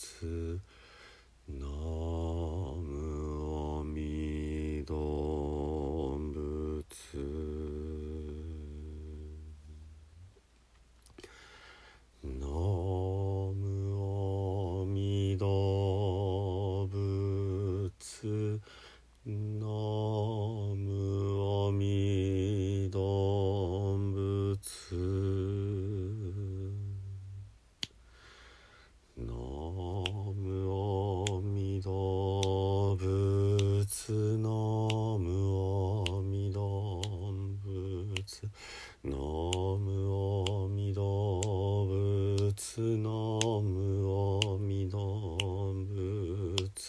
つなむあみどぶつなむあみどぶつな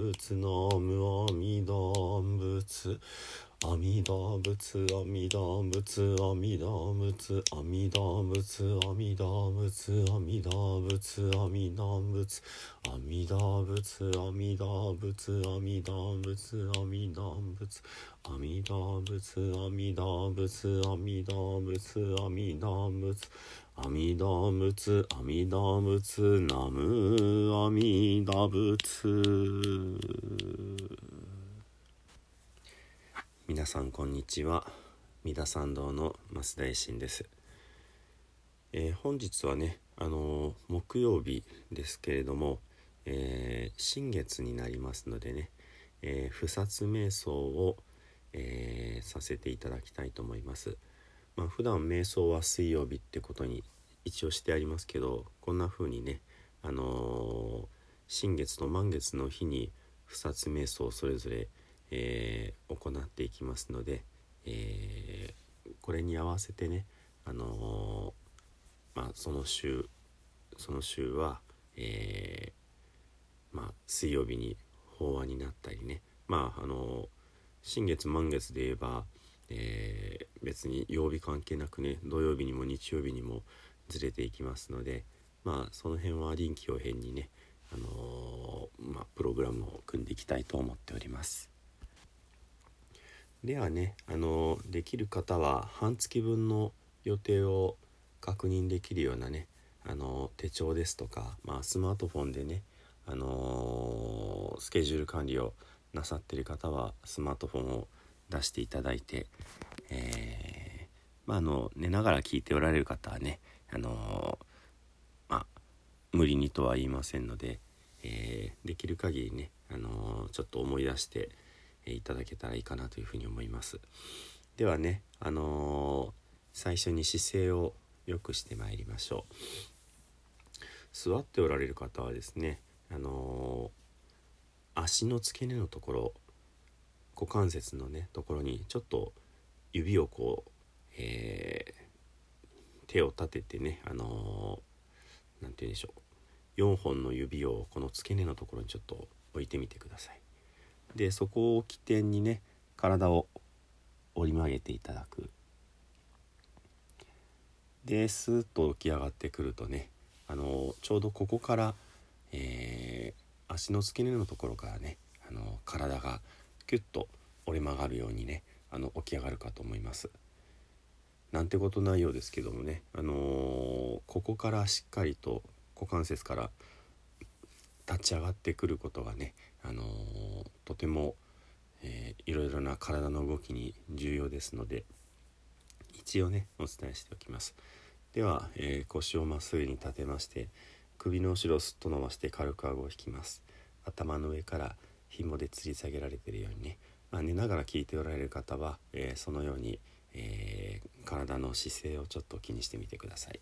仏ナムアミダ仏阿弥陀仏阿弥陀仏阿弥陀仏阿弥陀仏阿弥陀仏阿弥陀仏阿弥陀仏阿弥陀仏阿弥陀仏阿弥陀仏阿弥陀仏阿弥陀仏阿弥陀仏阿弥陀仏阿弥陀仏阿弥陀仏阿弥陀仏ナム阿弥陀仏。皆さんこんにちは。三田参道の増田衛進です、えー本日はねあのー木曜日ですけれども、えー新月になりますのでね、えー不殺瞑想を、えーさせていただきたいと思います。まあ普段瞑想は水曜日ってことに一応してありますけどこんな風にねあのー新月と満月の日に不殺瞑想をそれぞれ、えー行っていきますので、えーこれに合わせてね、あのまあ、その週その週は、えーまあ、水曜日に法話になったりね。まああの新月満月で言えば、えー別に曜日関係なくね土曜日にも日曜日にもずれていきますのでまあその辺は臨機応変にねあのーまあ、プログラムを組んでいきたいと思っております。ではね、あのーできる方は半月分の予定を確認できるようなね、あの手帳ですとか、まあ、スマートフォンでね、あのスケジュール管理をなさってる方はスマートフォンを出していただいて、えーまあ、の寝ながら聞いておられる方はね、あのーまあ無理にとは言いませんので、えーできる限りね、あのちょっと思い出して、いただけたらいいかなというふうに思います。ではね、あの最初に姿勢を良くしてまいりましょう。座っておられる方はですね、あの足の付け根のところ股関節のねところにちょっと指をこう、えー手を立ててねあのーて言うんでしょう。4本の指をこの付け根のところにちょっと置いてみてください。でそこを起点にね体を折り曲げていただく。でスーッと起き上がってくるとねあのちょうどここから、えー足の付け根のところからねあの体がキュッと折れ曲がるようにねあの起き上がるかと思います。なんてことないようですけどもね、あのーここからしっかりと股関節から立ち上がってくることがね、あのーとても、えーいろいろな体の動きに重要ですので一応ねお伝えしておきますでは、えー腰をまっすぐに立てまして首の後ろをすっと伸ばして軽く顎を引きます頭の上から紐で吊り下げられているようにね、まあ、寝ながら聞いておられる方は、えーそのように、えー体の姿勢をちょっと気にしてみてください。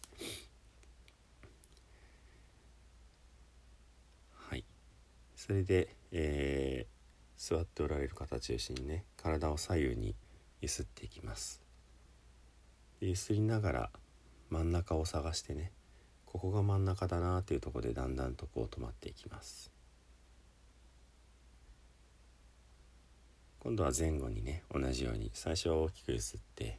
はい。それで、えー座っておられる方中心にね体を左右に揺すっていきます。揺すりながら真ん中を探してねここが真ん中だなっていうところでだんだんとこう止まっていきます。今度は前後にね同じように最初は大きく揺すって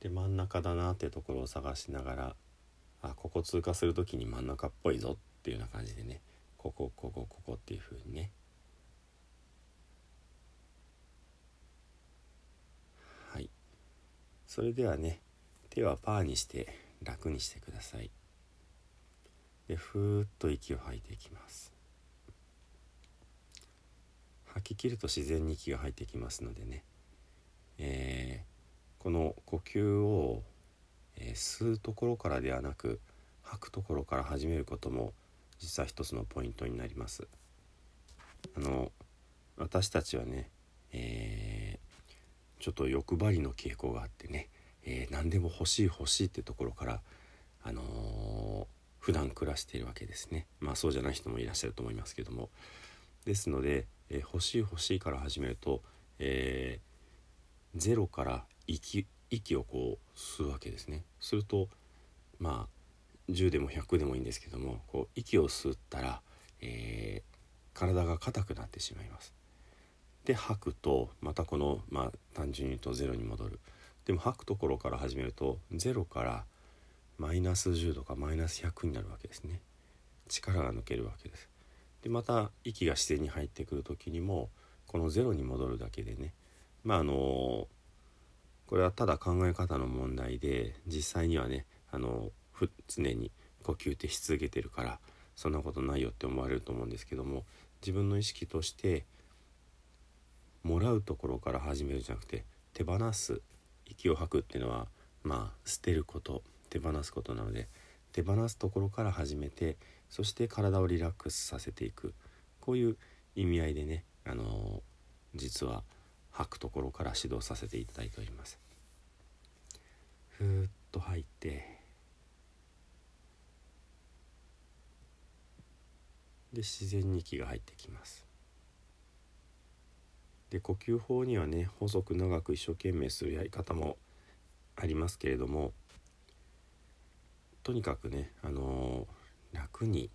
で真ん中だなってところを探しながらあここ通過する時に真ん中っぽいぞっていうような感じでねここここここっていう風にね。はい。それではね手はパーにして楽にしてください。でふーっと息を吐いていきます。吐き切ると自然に息が入ってきますのでね、えー、この呼吸を、えー、吸うところからではなく吐くところから始めることも実は一つのポイントになります。あの私たちはね、えー、ちょっと欲張りの傾向があってね、えー、何でも欲しい欲しいってところからあのー、普段暮らしているわけですね。まあそうじゃない人もいらっしゃると思いますけども。ですので、えー、欲しい欲しいから始めると、えー、ゼロから息息をこう吸うわけですね。するとまあ10でも100でもいいんですけどもこう息を吸ったら、えー、体が硬くなってしまいます。で吐くとまたこのまあ単純に言うとゼロに戻る。でも吐くところから始めると0からマイナス10とかマイナス100になるわけですね。力が抜けるわけです。でまた息が自然に入ってくる時にもこのゼロに戻るだけでね。まああのこれはただ考え方の問題で実際にはねあの常に呼吸ってし続けてるからそんなことないよって思われると思うんですけども自分の意識としてもらうところから始めるじゃなくて手放す息を吐くっていうのはまあ捨てること手放すことなので手放すところから始めてそして体をリラックスさせていくこういう意味合いでね、あのー、実は吐くところから指導させていただいております。ふーっと吐いてで自然に息が入ってきます。で呼吸法にはね細く長く一生懸命するやり方もありますけれどもとにかくね、あのー、楽に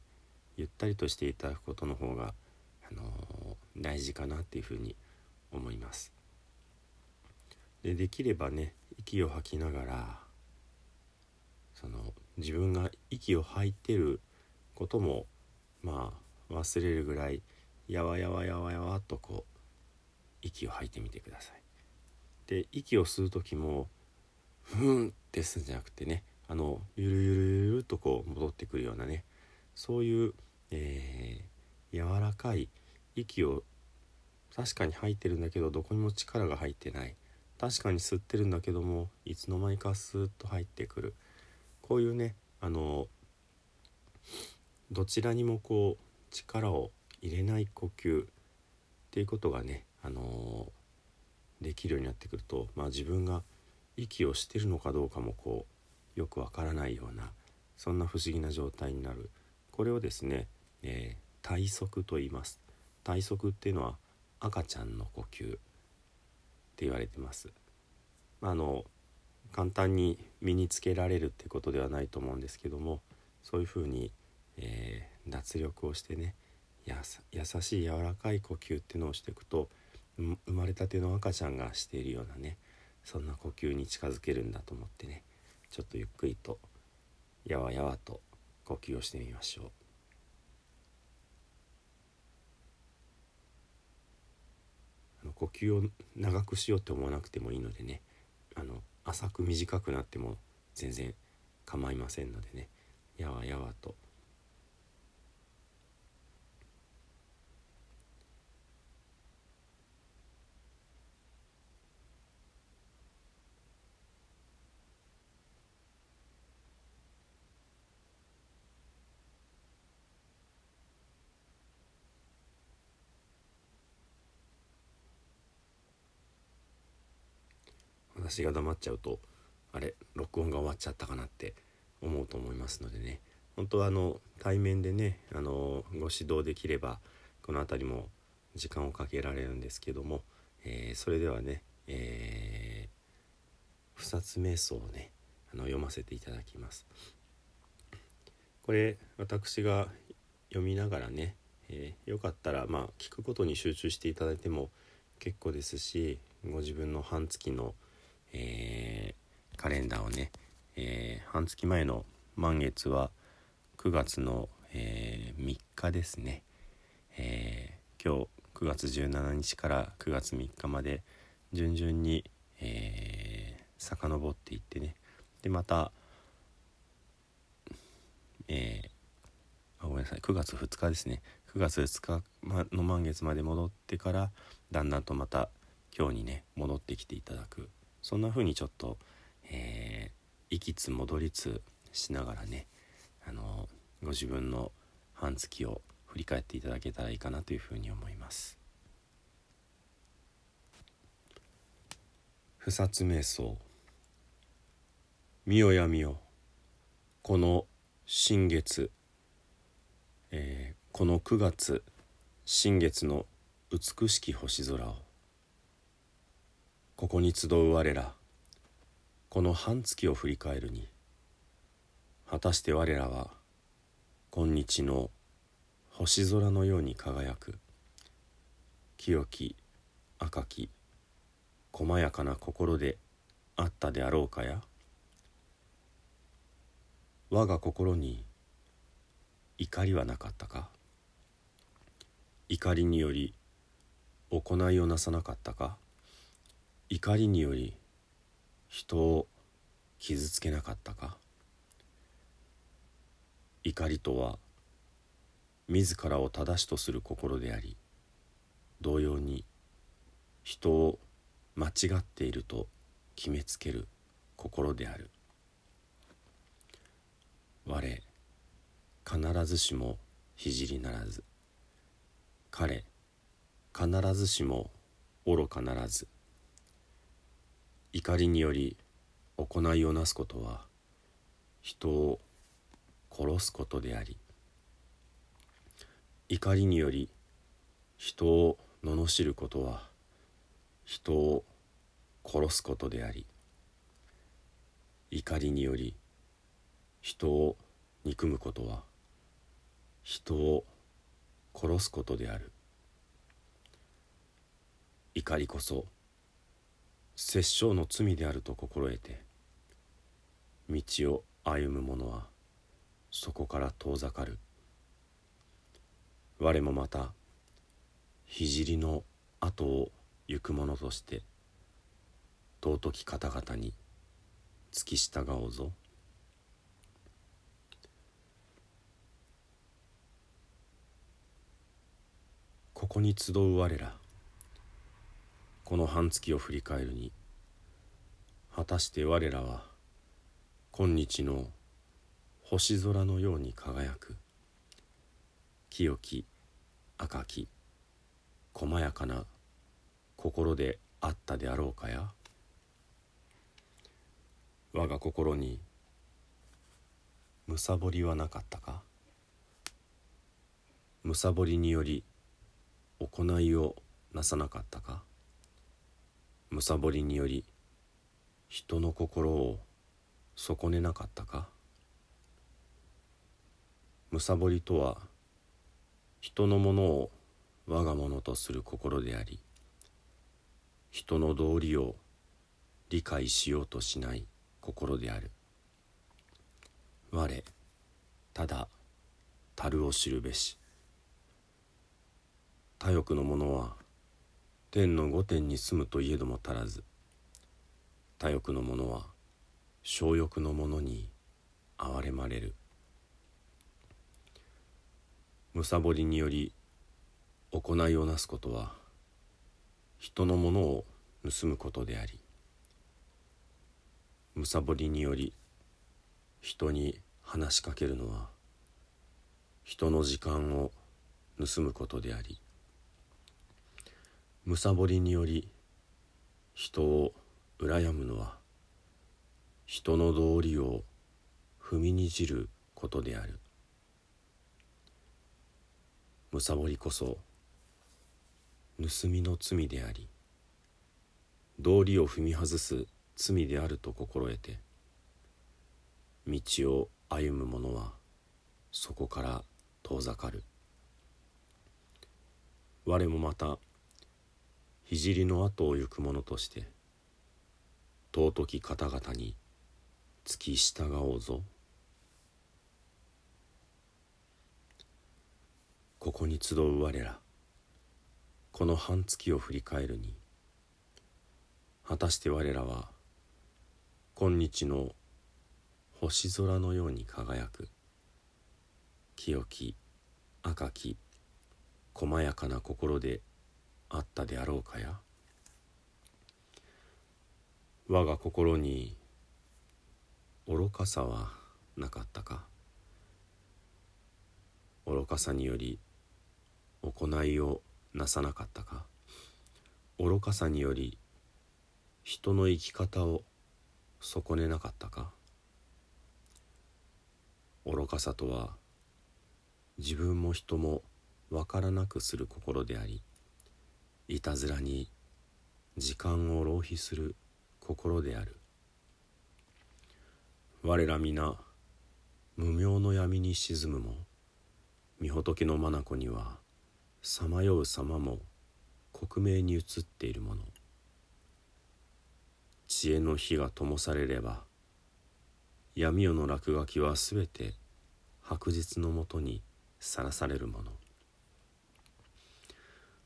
ゆったりとしていただくことの方が、あのー、大事かなっていうふうに思います。でできればね息を吐きながらその自分が息を吐いてることもまあ忘れるぐらいやわやわやわやわっとこう息を吐いてみてください。で息を吸う時もふんってすんじゃなくてねあのゆるゆるゆるとこう戻ってくるようなねそういう、えー、柔らかい息を確かに吐いてるんだけどどこにも力が入ってない。確かに吸ってるんだけどもいつの間にかスーッと入ってくる。こういうねあのどちらにもこう力を入れない呼吸。っていうことがねあのできるようになってくると、まあ、自分が息をしてるのかどうかもこうよくわからないようなそんな不思議な状態になる。これをですね、えー、体側と言います。体側っていうのは赤ちゃんの呼吸って言われてます、まあ、あの簡単に身につけられるってことではないと思うんですけどもそういうふうに、えー、脱力をしてねや優しい柔らかい呼吸っていうのをしていくと生まれたての赤ちゃんがしているようなねそんな呼吸に近づけるんだと思ってねちょっとゆっくりとやわやわと呼吸をしてみましょう。呼吸を長くしようって思わなくてもいいのでねあの浅く短くなっても全然構いませんのでねやわやわと私が黙っちゃうとあれ録音が終わっちゃったかなって思うと思いますのでね本当はあの対面でねあのご指導できればこの辺りも時間をかけられるんですけども、えー、それではね、えー、不殺瞑想をねあの読ませていただきます。これ私が読みながらね、えー、よかったらまあ聞くことに集中していただいても結構ですしご自分の半月のえー、カレンダーをね、えー、半月前の満月は9月の、えー、3日ですね、え、今日9月17日から9月3日まで順々に、えー、遡っていってね。でまたえ、あごめんなさい。9月2日ですね。9月2日の満月まで戻ってからだんだんとまた今日にね戻ってきていただくそんな風にちょっと、えー、行きつ戻りつしながらねあのご自分の半月を振り返っていただけたらいいかなというふうに思います。不殺瞑想見よや見よこの新月、えー、この9月新月の美しき星空をここに集う我ら。この半月を振り返るに果たして我らは今日の星空のように輝く。清き赤き細やかな心であったであろうかや。我が心に怒りはなかったか。怒りにより行いをなさなかったか。怒りにより人を傷つけなかったか？怒りとは自らを正しとする心であり同様に人を間違っていると決めつける心である。我必ずしも聖ならず。彼必ずしも愚かならず。怒りにより行いをなすことは人を殺すことであり怒りにより人を罵ることは人を殺すことであり怒りにより人を憎むことは人を殺すことである。怒りこそ殺生の罪であると心得て道を歩む者はそこから遠ざかる我もまた聖の後を行く者として尊き方々に付き従おうぞ。ここに集う我らこの半月を振り返るに果たして我らは今日の星空のように輝く。清き赤き細やかな心であったであろうかや。我が心にむさぼりはなかったか。むさぼりにより行いをなさなかったか。むさぼりにより人の心を損ねなかったか？むさぼりとは人のものを我がものとする心であり人の道理を理解しようとしない心である。我ただ樽を知るべし。他欲の者は天の御殿に住むといえども足らず他欲の者は小欲の者に憐れまれる。むさぼりにより行いをなすことは人のものを盗むことでありむさぼりにより人に話しかけるのは人の時間を盗むことでありむさぼりにより人を羨むのは人の道理を踏みにじることである。むさぼりこそ盗みの罪であり道理を踏み外す罪であると心得て道を歩む者はそこから遠ざかる。我もまた聖の後を行く者として尊き方々に付き従おうぞここに集う我らこの半月を振り返るに果たして我らは今日の星空のように輝く清き赤き細やかな心であったであろうかや？我が心に愚かさはなかったか？愚かさにより行いをなさなかったか？愚かさにより人の生き方を損ねなかったか？愚かさとは自分も人も分からなくする心でありいたずらに時間を浪費する心である。我ら皆無明の闇に沈むも御仏の眼にはさまよう様も克明に映っているもの。知恵の火が灯されれば闇夜の落書きはすべて白日のもとにさらされるもの。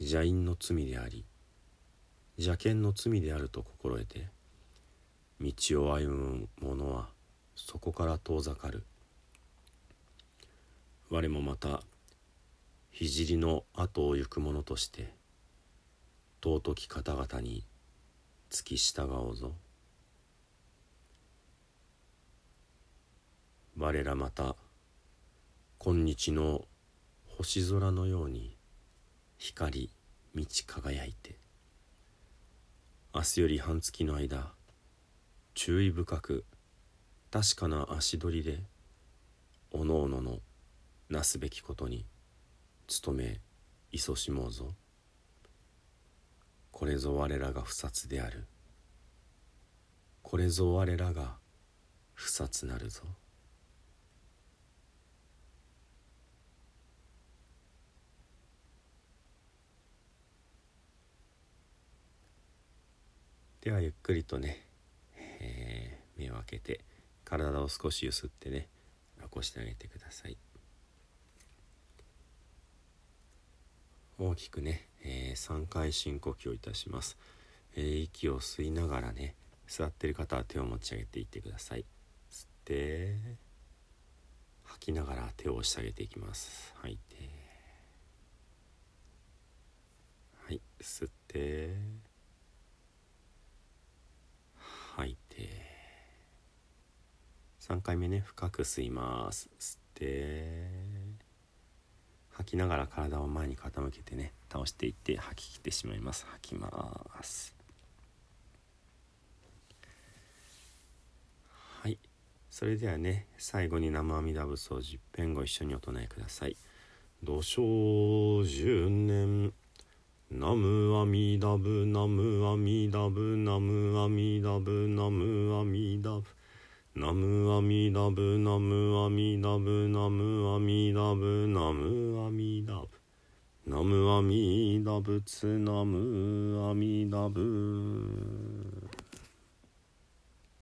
邪因の罪であり邪剣の罪であると心得て道を歩む者はそこから遠ざかる。我もまた聖の後を行く者として尊き方々に付き従おうぞ。我らまた今日の星空のように光満ち輝いて。明日より半月の間注意深く確かな足取りでおのおののなすべきことに努め勤しもうぞ。これぞ我らが不殺である。これぞ我らが不殺なるぞ。ではゆっくりとね、えー、目を開けて体を少しゆすってね起こしてあげてください。大きくねえー、3回深呼吸をいたします、えー、息を吸いながらね座ってる方は手を持ち上げていってください。吸って吐きながら手を押し下げていきます。吐いてはい吸って吐いて。3回目ね深く吸います。吸って。吐きながら体を前に傾けてね倒していって吐き切ってしまいます。吐きます。はい。それではね最後に生阿弥陀仏を10遍ご一緒にお唱えください。土生十年。ナムアミダブナムアミダブナムアミダブナムアミダブ。ナムアミダブナムアミダブナムアミダブナムアミダブ。ナムアミダブツナムアミダブ。